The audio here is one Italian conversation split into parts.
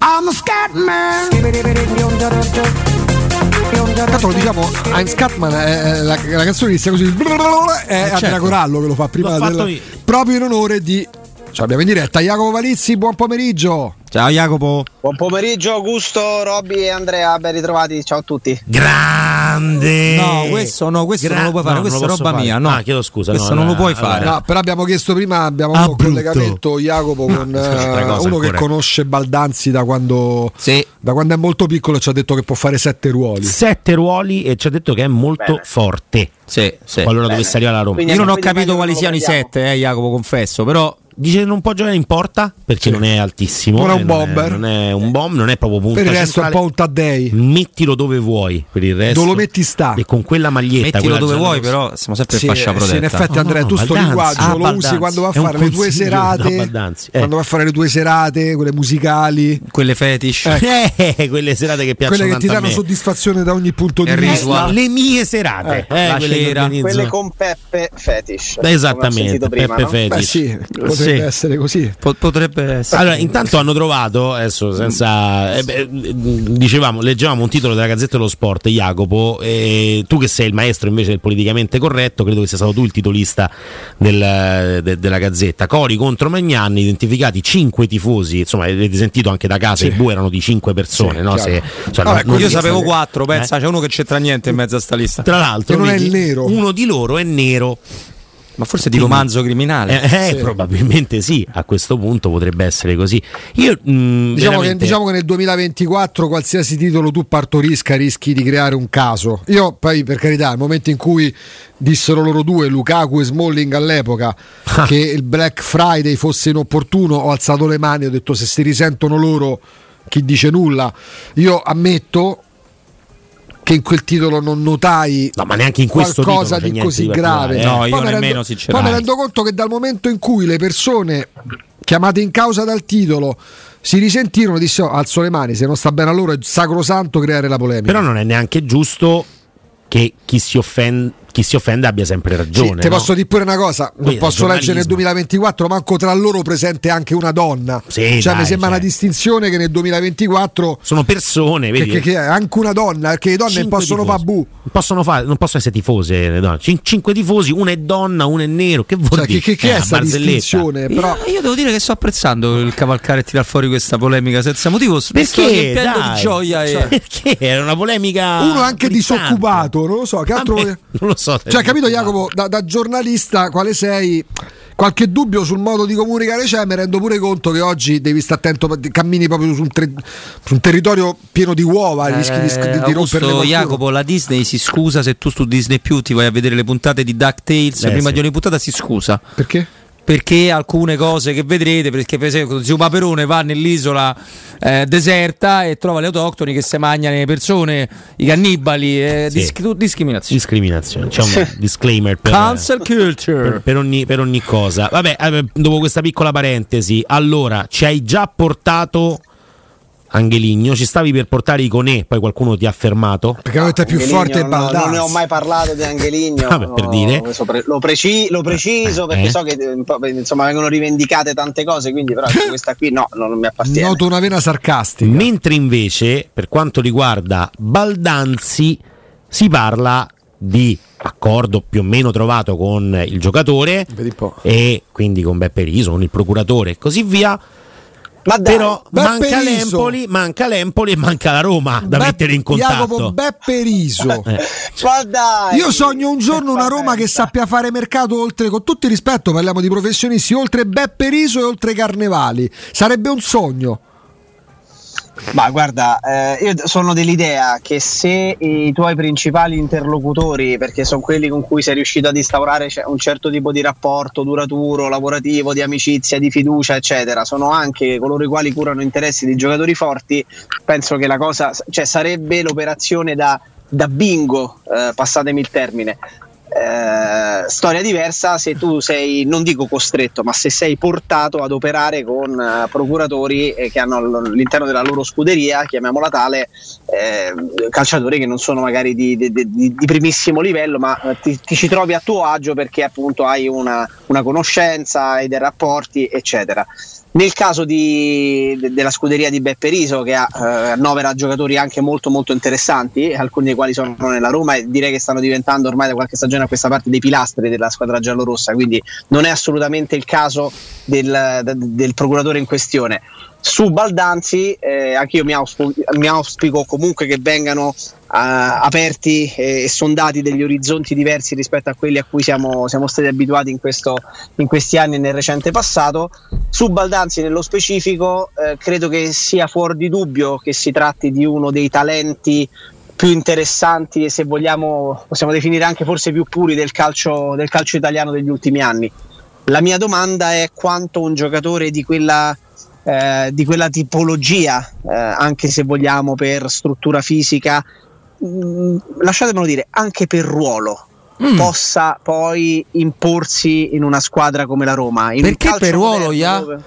I'm a scat man. Tanto lo diciamo, I'm Scatman, eh, la, la canzone inizia così. È Andrea certo. Corallo che lo fa prima L'ho fatto del, io. proprio in onore di. Cioè abbiamo in diretta Jacopo Valizzi, buon pomeriggio. Ciao Jacopo. Buon pomeriggio Augusto, Robby e Andrea, ben ritrovati, ciao a tutti. Grande. No, questo no, questo non lo puoi fare, no, questa è roba posso mia, fare. no. Ah, chiedo scusa. Questo no, non lo no, puoi allora- fare. No, però abbiamo chiesto prima, abbiamo Ah, un brutto. collegamento Jacopo con un'altra eh, cosa uno che conosce Baldanzi da quando, Sì. da quando è molto piccolo e ci ha detto che può fare sette ruoli. Sette ruoli e ci ha detto che è molto Bene. forte. Sì, sì. Qualora dovesse arrivare alla Roma. Quindi- Io non ho capito quali siano i sette, eh, Jacopo, confesso, però Dice che non può giocare in porta perché non è altissimo. Non è un eh, bomber. Non è, un bomb, non è proprio punta Per il resto è un centrale. po' un Taddei. Mettilo dove vuoi per il resto. Dove lo metti sta. E con quella maglietta. mettilo quella dove vuoi, però siamo sempre Sì, in fascia sì, protetta. in effetti No, Andrea, no, tu sto linguaggio Ah, lo Baldanzi. usi quando va a È fare le tue serate. no, eh. Quando va a fare le tue serate, quelle musicali, Quelle fetish. Eh, quelle serate che piacciono quelle che ti danno soddisfazione da ogni punto di vista. Le mie serate, Eh, eh, quelle con Peppe Fetish. Esattamente, Peppe? Fetish. Sì, potrebbe Sì. essere così. Po- potrebbe essere. Allora, intanto hanno trovato, adesso senza. eh, beh, dicevamo, leggevamo un titolo della Gazzetta dello Sport, Jacopo, e tu che sei il maestro invece del politicamente corretto, credo che sia stato tu il titolista del- de- della Gazzetta. Cori contro Magnani, identificati cinque tifosi, insomma, avete sentito anche da casa, i bu erano di cinque persone, Sì, no? Se- cioè, Vabbè, non- Io sapevo quattro, pensa, Eh? c'è uno che c'entra niente in mezzo a sta lista. Tra l'altro, Che non è vedi, il nero. uno di loro è nero. Ma forse di romanzo criminale. Eh, eh, probabilmente sì, a questo punto potrebbe essere così. Io mh, Diciamo che, veramente- diciamo che nel 2024 qualsiasi titolo tu partorisca rischi di creare un caso. Io poi per carità, nel momento in cui dissero loro due, Lukaku e Smalling all'epoca, Ah. che il Black Friday fosse inopportuno, ho alzato le mani, ho detto se si risentono loro chi dice nulla. Io ammetto che in quel titolo non notai No, ma neanche in questo qualcosa di così di grave. eh. No, Poi io mi nemmeno, rendo- sinceramente. Poi mi rendo conto che dal momento in cui le persone chiamate in causa dal titolo si risentirono, dissero alzo le mani, se non sta bene a loro è sacrosanto creare la polemica. Però non è neanche giusto che chi si, offende, chi si offende abbia sempre Sì, ragione. ti no? posso dire pure una cosa, non Quindi, posso leggere nel giornalismo. 2024, manco tra loro presente anche una donna. Sì, cioè dai, mi sembra cioè. una distinzione che nel 2024 Sono persone, che, vedi? che- che è anche una donna, perché le donne possono fare bu. Non possono, fare, non possono essere tifose le donne. Cin- cinque tifosi, una è donna, una è nero. Che vuol Cioè, dire? che, che, che Eh, è questa distinzione? Però Io, io devo dire che sto apprezzando il cavalcare e tirar fuori questa polemica senza motivo. Perché? Dai, di gioia e... cioè, perché era una polemica. uno anche frizzante. disoccupato, non lo so, che altro non lo so. Cioè, capito. Jacopo, da, da giornalista quale sei? Qualche dubbio sul modo di comunicare c'è, mi rendo pure conto che oggi devi stare attento, cammini proprio su un, tre- su un territorio pieno di uova, rischi di, di, di Eh, rompere le. Jacopo, la Disney si scusa se tu su Disney Più ti vai a vedere le puntate di DuckTales. Eh, prima sì. di ogni puntata si scusa. Perché? Perché alcune cose che vedrete, perché per esempio Zio Paperone va nell'isola eh, deserta e trova le autoctoni che si mangiano le persone, i cannibali, eh, Sì. disc- discriminazione. Discriminazione. C'è un disclaimer per, Cancel culture. per, per ogni, per ogni cosa. Vabbè, eh, dopo questa piccola parentesi, allora ci hai già portato Angeligno, ci stavi per portare Iconè, poi qualcuno ti ha fermato. Perché avete più Angeligno, forte no, Baldanzi. Non ne ho mai parlato di Angeligno. Vabbè, per dire. Lo, pre- lo preci- lo preciso perché Eh. so che eh, insomma, vengono rivendicate tante cose, quindi però questa qui no, non mi appartiene. Noto una vena sarcastica. Mentre invece, per quanto riguarda Baldanzi, si parla di accordo più o meno trovato con il giocatore e quindi con Beppe Riso, con il procuratore e così via. Ma dai, Però manca l'Empoli, manca l'Empoli e manca la Roma da Beppe- mettere in contatto. Jacopo Beppe Riso. ma dai. Io sogno un giorno una Roma che sappia fare mercato oltre, con tutto il rispetto, parliamo di professionisti, oltre Beppe Riso e oltre Carnevali. Sarebbe un sogno. Ma guarda, eh, io sono dell'idea che se i tuoi principali interlocutori, perché sono quelli con cui sei riuscito ad instaurare un certo tipo di rapporto duraturo, lavorativo, di amicizia, di fiducia, eccetera, sono anche coloro i quali curano interessi di giocatori forti, penso che la cosa, cioè sarebbe l'operazione da, da bingo, eh, passatemi il termine. Eh, storia diversa se tu sei, non dico costretto, ma se sei portato ad operare con eh, procuratori eh, che hanno all- all'interno della loro scuderia, chiamiamola tale, eh, calciatori che non sono magari di, di- di- di primissimo livello, ma eh, ti, ti ci trovi a tuo agio perché appunto hai una, una conoscenza, hai dei rapporti, eccetera. Nel caso di- de- della scuderia di Beppe Riso, che ha, eh, annovera giocatori anche molto molto interessanti, alcuni dei quali sono nella Roma e direi che stanno diventando ormai da qualche stagione a questa parte dei pilastri della squadra giallorossa, quindi non è assolutamente il caso del, de- del procuratore in questione. Su Baldanzi, eh, anche io mi auspico, mi auspico comunque che vengano aperti e sondati degli orizzonti diversi rispetto a quelli a cui siamo, siamo stati abituati in, questo- in questi anni e nel recente passato. Su Baldanzi nello specifico eh, credo che sia fuori di dubbio che si tratti di uno dei talenti più interessanti e se vogliamo possiamo definire anche forse più puri del calcio, del calcio italiano degli ultimi anni. La mia domanda è quanto un giocatore di quella, eh, di quella tipologia, eh, anche se vogliamo per struttura fisica, mh, lasciatemelo dire, anche per ruolo, Mm. possa poi imporsi in una squadra come la Roma. In Perché per ruolo, Ia? dove-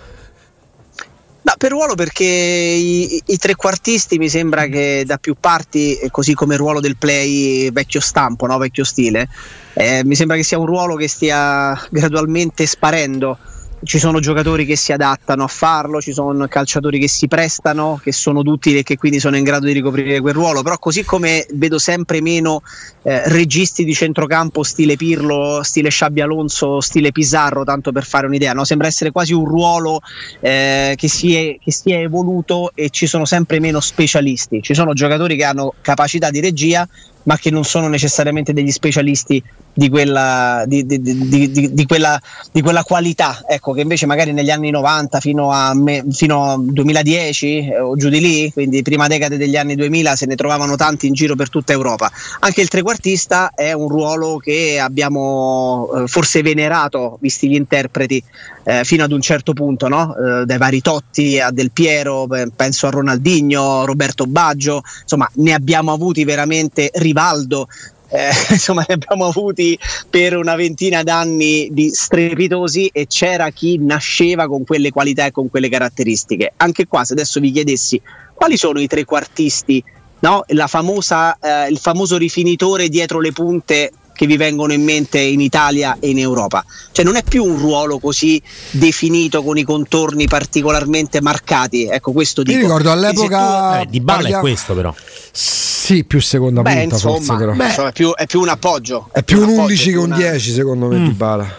No, per ruolo perché i, i- trequartisti mi sembra che da più parti, così come il ruolo del play vecchio stampo, no? vecchio stile, eh, mi sembra che sia un ruolo che stia gradualmente sparendo. Ci sono giocatori che si adattano a farlo, ci sono calciatori che si prestano, che sono duttili e che quindi sono in grado di ricoprire quel ruolo, però così come vedo sempre meno eh, registi di centrocampo stile Pirlo, stile Sciabbi Alonso, stile Pizarro, tanto per fare un'idea, no? sembra essere quasi un ruolo eh, che, si è, che si è evoluto e ci sono sempre meno specialisti, ci sono giocatori che hanno capacità di regia ma che non sono necessariamente degli specialisti di quella, di, di- quella, di quella qualità, ecco, che invece magari negli anni 90 fino a, me- fino a 2010 eh, o giù di lì, quindi prima decade degli anni 2000 se ne trovavano tanti in giro per tutta Europa. Anche il trequartista è un ruolo che abbiamo eh, forse venerato, visti gli interpreti, eh, fino ad un certo punto, no? Eh, dai vari Totti a Del Piero, penso a Ronaldinho, Roberto Baggio, insomma ne abbiamo avuti veramente Rivaldo. eh, insomma, ne abbiamo avuti per una ventina d'anni di strepitosi e c'era chi nasceva con quelle qualità e con quelle caratteristiche. Anche qua, se adesso vi chiedessi quali sono i trequartisti, no? La famosa, eh, il famoso rifinitore dietro le punte che vi vengono in mente in Italia e in Europa. Cioè non è più un ruolo così definito con i contorni particolarmente marcati. Ecco, questo Io dico. ricordo Quindi se tu- all'epoca. Eh, di Bala è parliamo- questo però. Sì, più seconda Beh, punta forse insomma, però. insomma, è, più, è più un appoggio. È più un appoggio, 11 è che un una- 10 secondo me di Bala.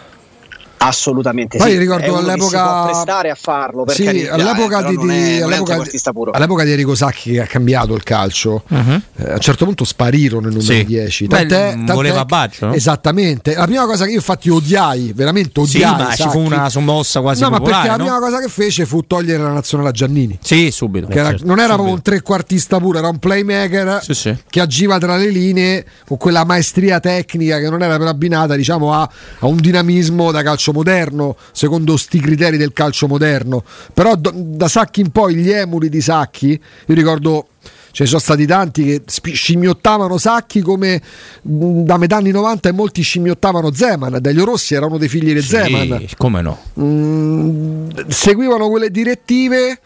Assolutamente Poi sì. ricordo all'epoca- si può prestare a farlo per Sì, carità, all'epoca, eh, di, di- è- all'epoca, trequartista puro. all'epoca di Enrico Sacchi che ha cambiato il calcio, Mhm. eh, a un certo punto sparirono il numero Sì. 10. Beh, Tant'è, tant'è voleva Baggio, no? Esattamente. La prima cosa che io infatti odiai, veramente Sì, odiai. ma ci Sacchi. fu una sommossa quasi No, ma popolare, perché la no? prima cosa che fece fu togliere la nazionale a Giannini. Sì, subito. Che era- certo, non era subito. proprio un trequartista puro, era un playmaker Sì, sì. che agiva tra le linee con quella maestria tecnica che non era però abbinata diciamo, a, a un dinamismo da calcio moderno, secondo sti criteri del calcio moderno. Però do- da Sacchi in poi gli emuli di Sacchi, io ricordo ce ne sono stati tanti che scimmiottavano Sacchi come mh, da metà anni 90 e molti scimmiottavano Zeman. Daglio Rossi era uno dei figli di Zeman Sì, come no? Mm, seguivano quelle direttive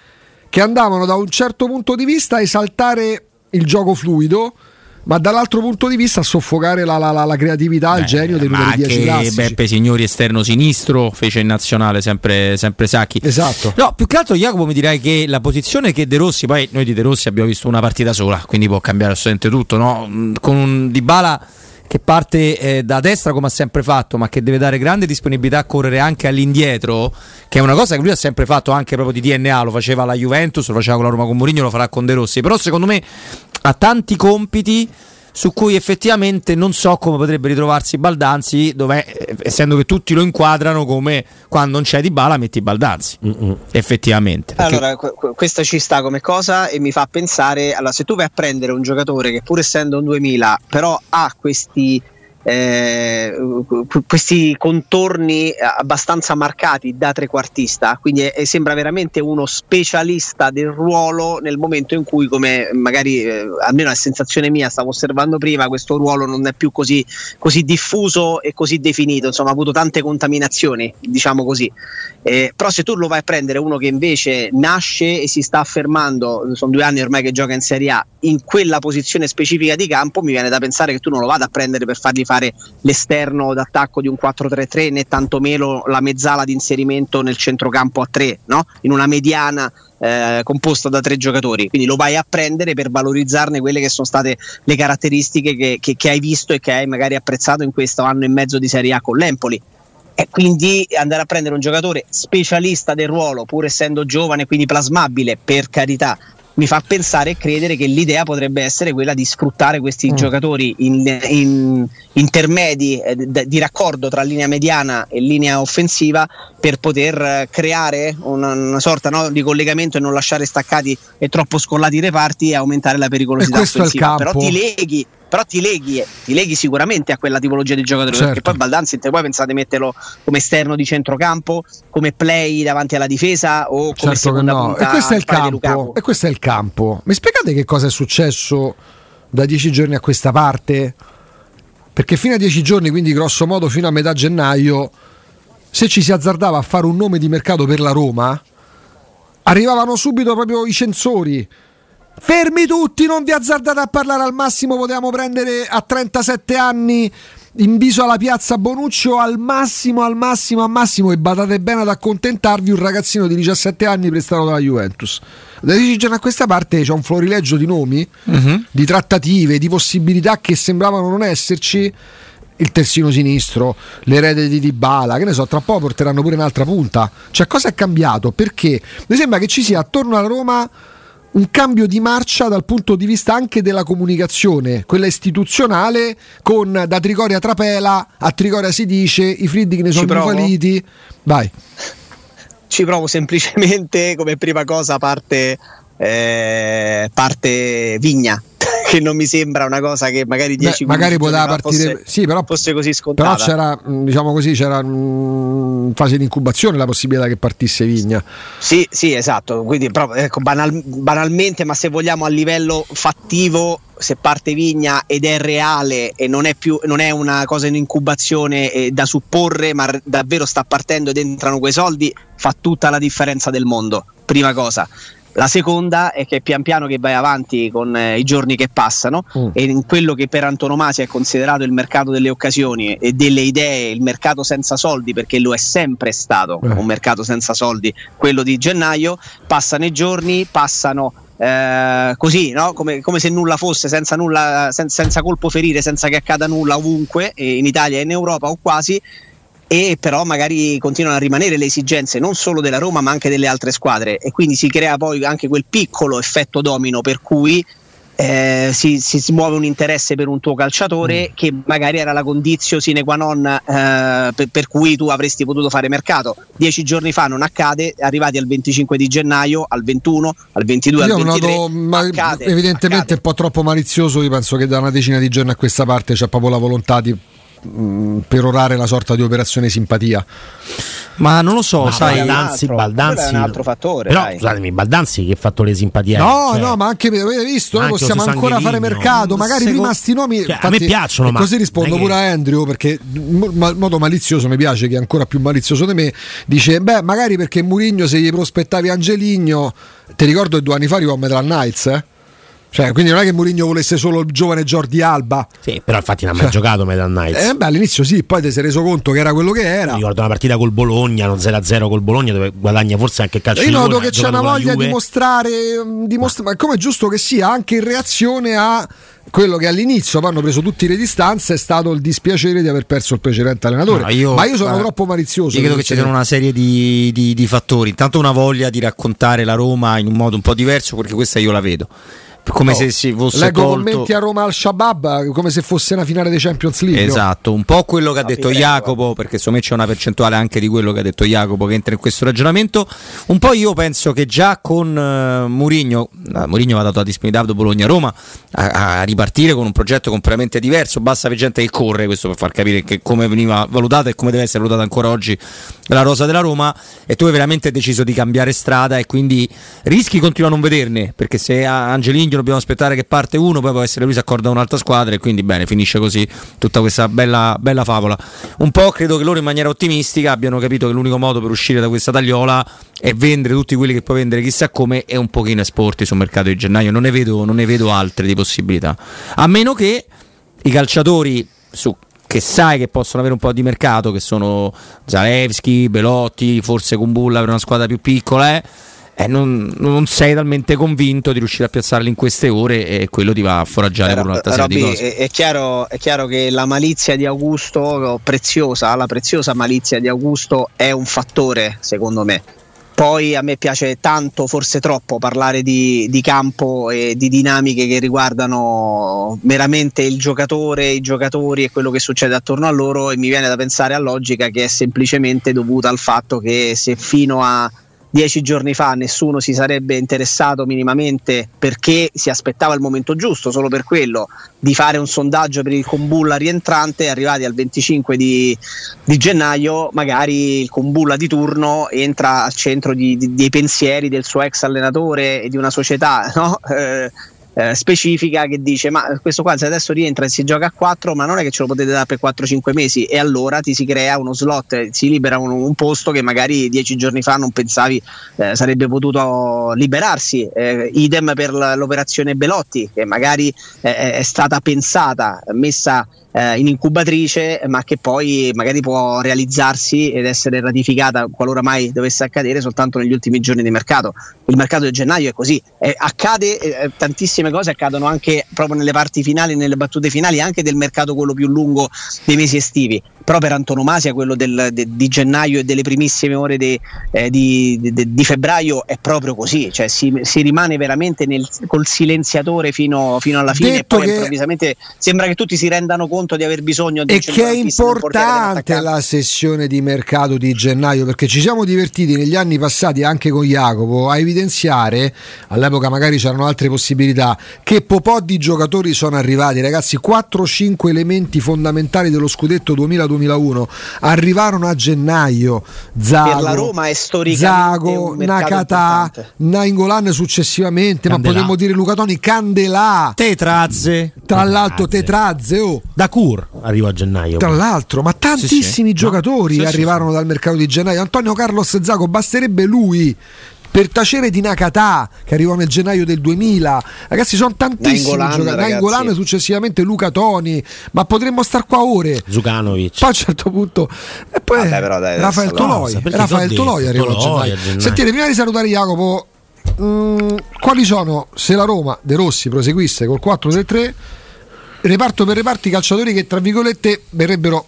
che andavano da un certo punto di vista a esaltare il gioco fluido, ma dall'altro punto di vista a soffocare la, la- la- la creatività e il Beh, genio dei numeri 10 anche classici. Beppe Signori esterno sinistro fece in nazionale sempre, sempre Sacchi. Esatto. No, più che altro Jacopo mi direi che la posizione che De Rossi, poi noi di De Rossi abbiamo visto una partita sola, quindi può cambiare assolutamente tutto, no? Mm, Con un Dybala che parte eh, da destra come ha sempre fatto, ma che deve dare grande disponibilità a correre anche all'indietro, che è una cosa che lui ha sempre fatto anche proprio di DNA, lo faceva alla Juventus, lo faceva con la Roma con Mourinho, lo farà con De Rossi, però secondo me ha tanti compiti su cui effettivamente non so come potrebbe ritrovarsi Baldanzi, dove, eh, essendo che tutti lo inquadrano come quando non c'è di bala metti Baldanzi, effettivamente. Perché- Allora, que- que- questa ci sta come cosa e mi fa pensare, allora, se tu vai a prendere un giocatore che pur essendo un 2000, però ha questi eh, questi contorni abbastanza marcati da trequartista, quindi è, sembra veramente uno specialista del ruolo nel momento in cui, come magari eh, almeno la sensazione mia stavo osservando prima, questo ruolo non è più così, così diffuso e così definito, insomma ha avuto tante contaminazioni, diciamo così. Eh, però se tu lo vai a prendere uno che invece nasce e si sta affermando, sono due anni ormai che gioca in Serie A, in quella posizione specifica di campo, mi viene da pensare che tu non lo vada a prendere per fargli fare l'esterno d'attacco di un 4-3-3 né tantomeno la mezzala di inserimento nel centrocampo a 3, no? in una mediana eh, composta da tre giocatori. Quindi lo vai a prendere per valorizzarne quelle che sono state le caratteristiche che, che, che hai visto e che hai magari apprezzato in questo anno e mezzo di Serie A con l'Empoli e quindi andare a prendere un giocatore specialista del ruolo, pur essendo giovane, quindi plasmabile, per carità, mi fa pensare e credere che l'idea potrebbe essere quella di sfruttare questi mm. giocatori in, in intermedi eh, di raccordo tra linea mediana e linea offensiva per poter creare una, una sorta no, di collegamento e non lasciare staccati e troppo scollati i reparti e aumentare la pericolosità offensiva. Però ti leghi però ti leghi, ti leghi, sicuramente a quella tipologia di giocatore certo. perché poi Baldanzi te poi pensate metterlo come esterno di centrocampo come play davanti alla difesa o come certo seconda no. punta e questo è il campo. E questo è il campo. Mi spiegate che cosa è successo da dieci giorni a questa parte? Perché fino a dieci giorni quindi grosso modo fino a metà gennaio se ci si azzardava a fare un nome di mercato per la Roma arrivavano subito proprio i censori Fermi tutti, non vi azzardate a parlare al massimo, potevamo prendere a 37 anni in viso alla piazza Bonuccio al massimo, al massimo, al massimo e badate bene ad accontentarvi un ragazzino di 17 anni prestato dalla Juventus. Da 10 giorni a questa parte c'è un florileggio di nomi, uh-huh. di trattative, di possibilità che sembravano non esserci. Il terzino sinistro, l'erede di Dybala, che ne so, tra poco porteranno pure un'altra punta. Cioè, cosa è cambiato? Perché mi sembra che ci sia attorno alla Roma un cambio di marcia dal punto di vista anche della comunicazione, quella istituzionale, con da Trigoria Trapela a Trigoria si dice, i Friedrich ne sono faliti. Vai. Ci provo semplicemente come prima cosa parte, eh, parte Vigna che non mi sembra una cosa che magari 10 Beh, magari poteva partire fosse, sì, però, fosse così scontata. Però c'era, diciamo così, c'era in fase di incubazione la possibilità che partisse Vigna. Sì, sì, esatto. Quindi, però, ecco, banal, banalmente, ma se vogliamo a livello fattivo, se parte Vigna ed è reale e non è più non è una cosa in incubazione eh, da supporre, ma r- davvero sta partendo ed entrano quei soldi, fa tutta la differenza del mondo. Prima cosa. La seconda è che pian piano che vai avanti con eh, i giorni che passano mm. e in quello che per antonomasia è considerato il mercato delle occasioni e delle idee, il mercato senza soldi, perché lo è sempre stato eh. un mercato senza soldi, quello di gennaio, passano i giorni, passano eh, così, no? come, come, se nulla fosse, senza, nulla, sen- senza colpo ferire, senza che accada nulla ovunque, in Italia e in Europa o quasi, e però magari continuano a rimanere le esigenze non solo della Roma ma anche delle altre squadre e quindi si crea poi anche quel piccolo effetto domino per cui eh, si, si, si, muove un interesse per un tuo calciatore mm. che magari era la condizione sine qua non eh, per, per, cui tu avresti potuto fare mercato. Dieci giorni fa non accade, arrivati al 25 di gennaio, al 21, al 22, io al 23. Noto, ma accade, evidentemente accade. un po' troppo malizioso, io penso che da una decina di giorni a questa parte c'è proprio la volontà di Mm, perorare la sorta di operazione simpatia. Ma non lo so, ma sai, Baldanzi, Baldanzi è un altro fattore. Però dai. scusatemi, Baldanzi che ha fatto le simpatie. No, cioè, no, ma anche avete visto, noi possiamo ancora fare mercato, magari secondo... prima sti nomi cioè, infatti, a me piacciono, ma così rispondo che... pure a Andrew perché in modo malizioso mi piace che è ancora più malizioso di me, dice "Beh, magari perché Murigno se gli prospettavi Angeligno, ti ricordo che due anni fa arrivò a Metal Knights, eh? Cioè, quindi non è che Mourinho volesse solo il giovane Jordi Alba. Sì, però infatti non ha mai cioè, giocato Metal Knights. Eh, beh, all'inizio sì, poi ti sei reso conto che era quello che era. Mi ricordo una partita col Bologna, non 0-0 col Bologna, dove guadagna forse anche il calcio. Io noto che c'è una voglia di mostrare, di mostra- ma come è giusto che sia, anche in reazione a quello che all'inizio poi hanno preso tutte le distanze è stato il dispiacere di aver perso il precedente allenatore. No, io, ma io sono eh, troppo malizioso. Io credo che ci siano una serie di, di, di fattori. Intanto una voglia di raccontare la Roma in un modo un po' diverso, perché questa io la vedo come Oh, se si fosse Leggo tolto commenti a Roma al Shabab come se fosse una finale dei Champions League. Esatto, un po' quello che ha detto prego, Jacopo, perché secondo me c'è una percentuale anche di quello che ha detto Jacopo che entra in questo ragionamento. Un po' io penso che già con uh, Murigno, uh, Murigno ha dato la disponibilità da Bologna-Roma a, a, ripartire con un progetto completamente diverso, basta per gente che corre, questo per far capire che come veniva valutata e come deve essere valutata ancora oggi la rosa della Roma e tu hai veramente deciso di cambiare strada e quindi rischi continua a non vederne, perché se a Angeligno dobbiamo aspettare che parte uno, poi può essere lui si accorda un'altra squadra e quindi bene, finisce così tutta questa bella, bella favola. Un po' credo che loro in maniera ottimistica abbiano capito che l'unico modo per uscire da questa tagliola è vendere tutti quelli che puoi vendere chissà come e un pochino esporti sul mercato di gennaio. Non ne vedo, non ne vedo altre di possibilità. A meno che i calciatori su che sai che possono avere un po' di mercato, che sono Zalewski, Belotti, forse Kumbulla per una squadra più piccola, eh, eh, non, non, sei talmente convinto di riuscire a piazzarli in queste ore e quello ti va a foraggiare per un'altra serie Robby, di cose. È, è, chiaro, è, chiaro, che la malizia di Augusto, preziosa, la preziosa malizia di Augusto è un fattore, secondo me. Poi a me piace tanto, forse troppo, parlare di, di, campo e di dinamiche che riguardano meramente il giocatore, i giocatori e quello che succede attorno a loro e mi viene da pensare a logica che è semplicemente dovuta al fatto che se fino a dieci giorni fa nessuno si sarebbe interessato minimamente perché si aspettava il momento giusto, solo per quello, di fare un sondaggio per il Combulla rientrante, arrivati al 25 di, di gennaio, magari il Combulla di turno entra al centro di, di, dei pensieri del suo ex allenatore e di una società no? eh, eh, specifica che dice ma questo qua se adesso rientra e si gioca a 4 ma non è che ce lo potete dare per 4-5 mesi e allora ti si crea uno slot, si libera un, un posto che magari 10 giorni fa non pensavi eh, sarebbe potuto liberarsi, eh, idem per l'operazione Belotti che magari eh, è stata pensata, messa eh, in incubatrice, ma che poi magari può realizzarsi ed essere ratificata qualora mai dovesse accadere soltanto negli ultimi giorni di mercato. Il mercato di gennaio è così, eh, accade eh, tantissime cose, accadono anche proprio nelle parti finali, nelle battute finali, anche del mercato quello più lungo dei mesi estivi. Però per antonomasia quello del, de, di gennaio e delle primissime ore de, eh, di, de, di, febbraio è proprio così, cioè si, si rimane veramente nel, col silenziatore fino, fino alla fine Detto e poi improvvisamente sembra che tutti si rendano conto di aver bisogno di e che è importante la sessione di mercato di gennaio perché ci siamo divertiti negli anni passati anche con Jacopo a evidenziare all'epoca magari c'erano altre possibilità che po' di giocatori sono arrivati. Ragazzi 4-5 elementi fondamentali dello scudetto 2000-2001 arrivarono a gennaio Zago, per la Roma è Zago, Nakata Nainggolan successivamente Candelà. ma potremmo dire Luca Toni Candelà Tetrazze tra l'altro Tetrazze oh. da Cur arrivò a gennaio. Tra l'altro, ma tantissimi sì, sì. giocatori no. arrivarono sì, dal mercato di gennaio. Antonio Carlos Zago, basterebbe lui per tacere di Nakata che arrivò nel gennaio del 2000 ragazzi sono tantissimi giocatori Nainggolan successivamente Luca Toni ma potremmo star qua ore. Zukanovic. Poi a un certo punto e poi Vabbè, però, dai, Rafael Toloi. Rafael Toloi arrivò a gennaio. gennaio sentite prima di salutare Jacopo mh, quali sono se la Roma De Rossi proseguisse col 4-3-3 reparto per reparti calciatori che tra virgolette verrebbero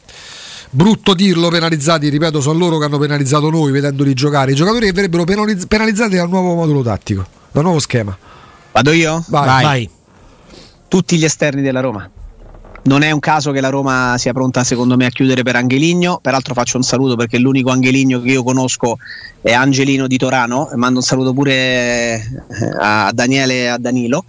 brutto dirlo penalizzati, ripeto, sono loro che hanno penalizzato noi vedendoli giocare, i giocatori che verrebbero penalizz- penalizzati dal nuovo modulo tattico, dal nuovo schema. Vado io? Vai. Vai. Vai. Tutti gli esterni della Roma. Non è un caso che la Roma sia pronta, secondo me, a chiudere per Angeligno. Peraltro faccio un saluto perché l'unico Angeligno che io conosco è Angelino di Torano. Mando un saluto pure a Daniele e a Danilo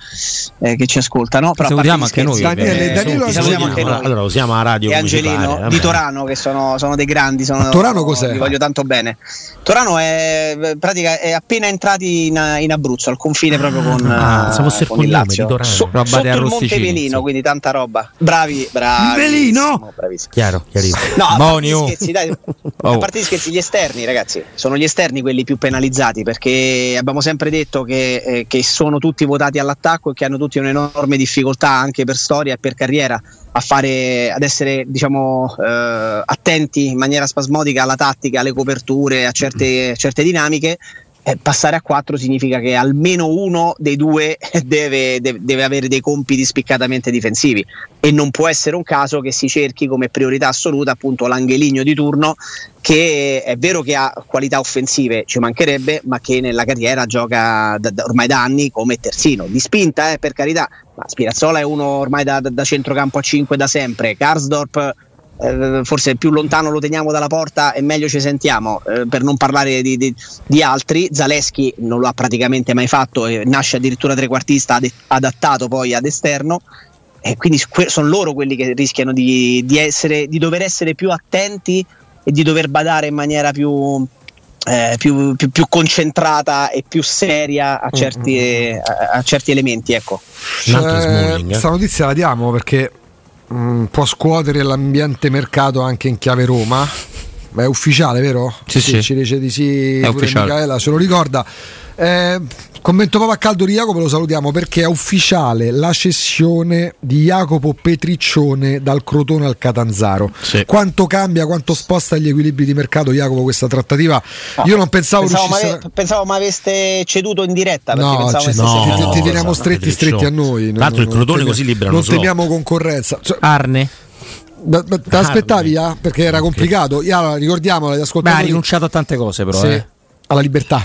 eh, che ci ascoltano. Però salutiamo anche noi. Daniele, Danilo, Ci salutiamo anche noi. Allora usiamo la radio e Angelino pare, di Torano che sono, sono dei grandi. Sono, Torano cos'è? Li voglio tanto bene. Torano è, pratica, è appena entrati in, in Abruzzo, al confine proprio con, Ah, eh, il con il cognome Lazio. di Torano. So- Roba sotto il Monte Velino, sì. quindi tanta roba. Bravi, bravi. Velino? Bravissimo. Chiaro, chiarissimo. No, a parte, Boni, gli oh. scherzi, dai, Oh. a parte gli scherzi, gli esterni, ragazzi, sono gli esterni quelli più penalizzati perché abbiamo sempre detto che, eh, che sono tutti votati all'attacco e che hanno tutti un'enorme difficoltà anche per storia e per carriera a fare, ad essere diciamo, eh, attenti in maniera spasmodica alla tattica, alle coperture, a certe, certe dinamiche. Eh, passare a 4 significa che almeno uno dei due deve, deve, deve, avere dei compiti spiccatamente difensivi. E non può essere un caso che si cerchi come priorità assoluta appunto l'angeligno di turno che è vero che ha qualità offensive, ci mancherebbe, ma che nella carriera gioca da, da, ormai da anni come terzino, di spinta eh, per carità, ma Spirazzola è uno ormai da, da centrocampo a 5 da sempre, Karsdorp eh, forse più lontano lo teniamo dalla porta e meglio ci sentiamo, eh, per non parlare di, di, di, altri. Zaleschi non lo ha praticamente mai fatto e nasce addirittura trequartista ad, adattato poi ad esterno. E quindi sono loro quelli che rischiano di, di, essere, di dover essere più attenti e di dover badare in maniera più, eh, più, più, più, concentrata e più seria a certi, mm-hmm. a, a certi elementi. Ecco. Cioè, questa notizia la diamo perché mh, mm, può scuotere l'ambiente mercato anche in chiave Roma. Ma è ufficiale, vero? Sì, sì. Ci dice di sì, è ufficiale. Michaela se lo ricorda. Eh, commento proprio a caldo di Jacopo, lo salutiamo perché è ufficiale la cessione di Jacopo Petriccione dal Crotone al Catanzaro. Sì. Quanto cambia, quanto sposta gli equilibri di mercato Jacopo questa trattativa? No, Io non pensavo pensavo, riuscisse... ma pensavo mi aveste ceduto in diretta. No, cioè, no, no, ti, ti no, teniamo no, stretti stretti a noi. Tra l'altro il Crotone così libera Non slot. temiamo concorrenza. Cioè, Arne. da, da, aspettavi ah, perché era complicato. Io, agli Beh, ha ascoltatori. rinunciato a tante cose, però. Sì. Eh. Alla libertà.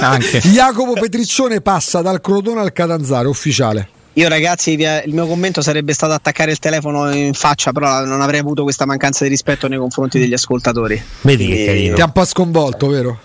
anche. Jacopo Petriccione passa dal Crotone al Catanzaro, ufficiale. Io ragazzi, il mio commento sarebbe stato attaccare il telefono in faccia, però non avrei avuto questa mancanza di rispetto nei confronti degli ascoltatori. Vedi che carino. Ti ha un po' sconvolto, vero?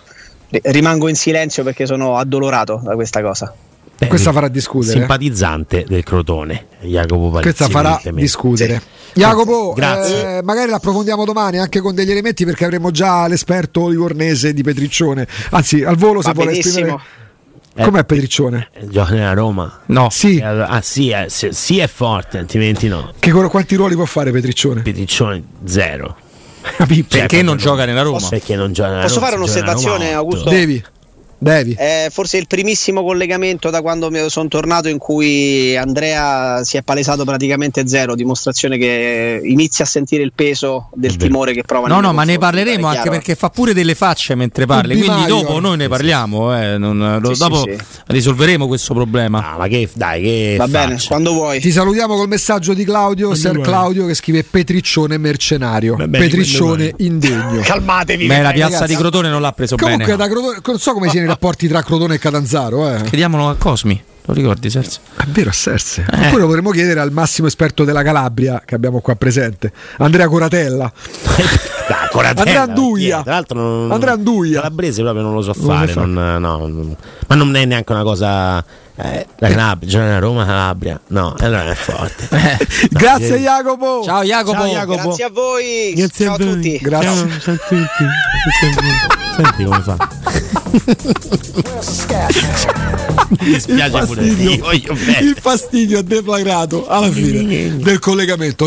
ri- Rimango in silenzio perché sono addolorato da questa cosa. Beh, Questa farà discutere. Simpatizzante del Crotone, Jacopo Palizzi. Questa farà discutere. Jacopo, Grazie. eh, magari l'approfondiamo domani anche con degli elementi perché avremo già l'esperto livornese di Petriccione. Anzi, al volo se vuole esprimere. Eh, Com'è Petriccione? eh, Gioca nella Roma. No. Sì, E allora- ah sì, eh, sì, sì è forte, altrimenti no. che, quanti ruoli può fare Petriccione? Petriccione zero. Perché Cioè, non gioca nella Roma? Perché non gioca nella Posso Roma, fare un'osservazione. Augusto? Devi. Devi. È forse il primissimo collegamento da quando sono tornato in cui Andrea si è palesato praticamente zero, dimostrazione che inizia a sentire il peso del timore che prova. No, no, ma ne parleremo anche chiaro. perché fa pure delle facce mentre parli. Quindi dopo noi ne parliamo. eh, non- lo- Sì, sì, dopo sì. risolveremo questo problema. Ah, ma che dai, che Va bene, faccia. quando vuoi. Ti salutiamo col messaggio di Claudio, Ser vuoi? Claudio che scrive Petriccione mercenario, bene, Petriccione quando indegno. Calmatevi. Beh, la piazza ragazzi. di Crotone non l'ha preso Comunque bene. da Crotone, non so come siano i rapporti tra Crotone e Catanzaro, eh. Chiediamolo a Cosmi, lo ricordi Sergio? È vero, a Serse. Eh. Oppure potremmo chiedere al massimo esperto della Calabria che abbiamo qua presente, Andrea Coratella. Dai, Coratella, Andrea Anduia. Tra l'altro non, Andrea Anduia. Calabrese proprio non lo so Non lo fare, non- no, non- ma non è neanche una cosa eh, la Calabria, a Roma Calabria. No, allora è forte. Grazie Jacopo. Ciao Jacopo. Ciao, Jacopo. Grazie a voi. Grazie Ciao a voi. tutti. Grazie. Ciao, ciao a tutti. Senti come fa. Mi Il spiace pure fastidio, io, bene. il fastidio ha deflagrato alla fine del collegamento.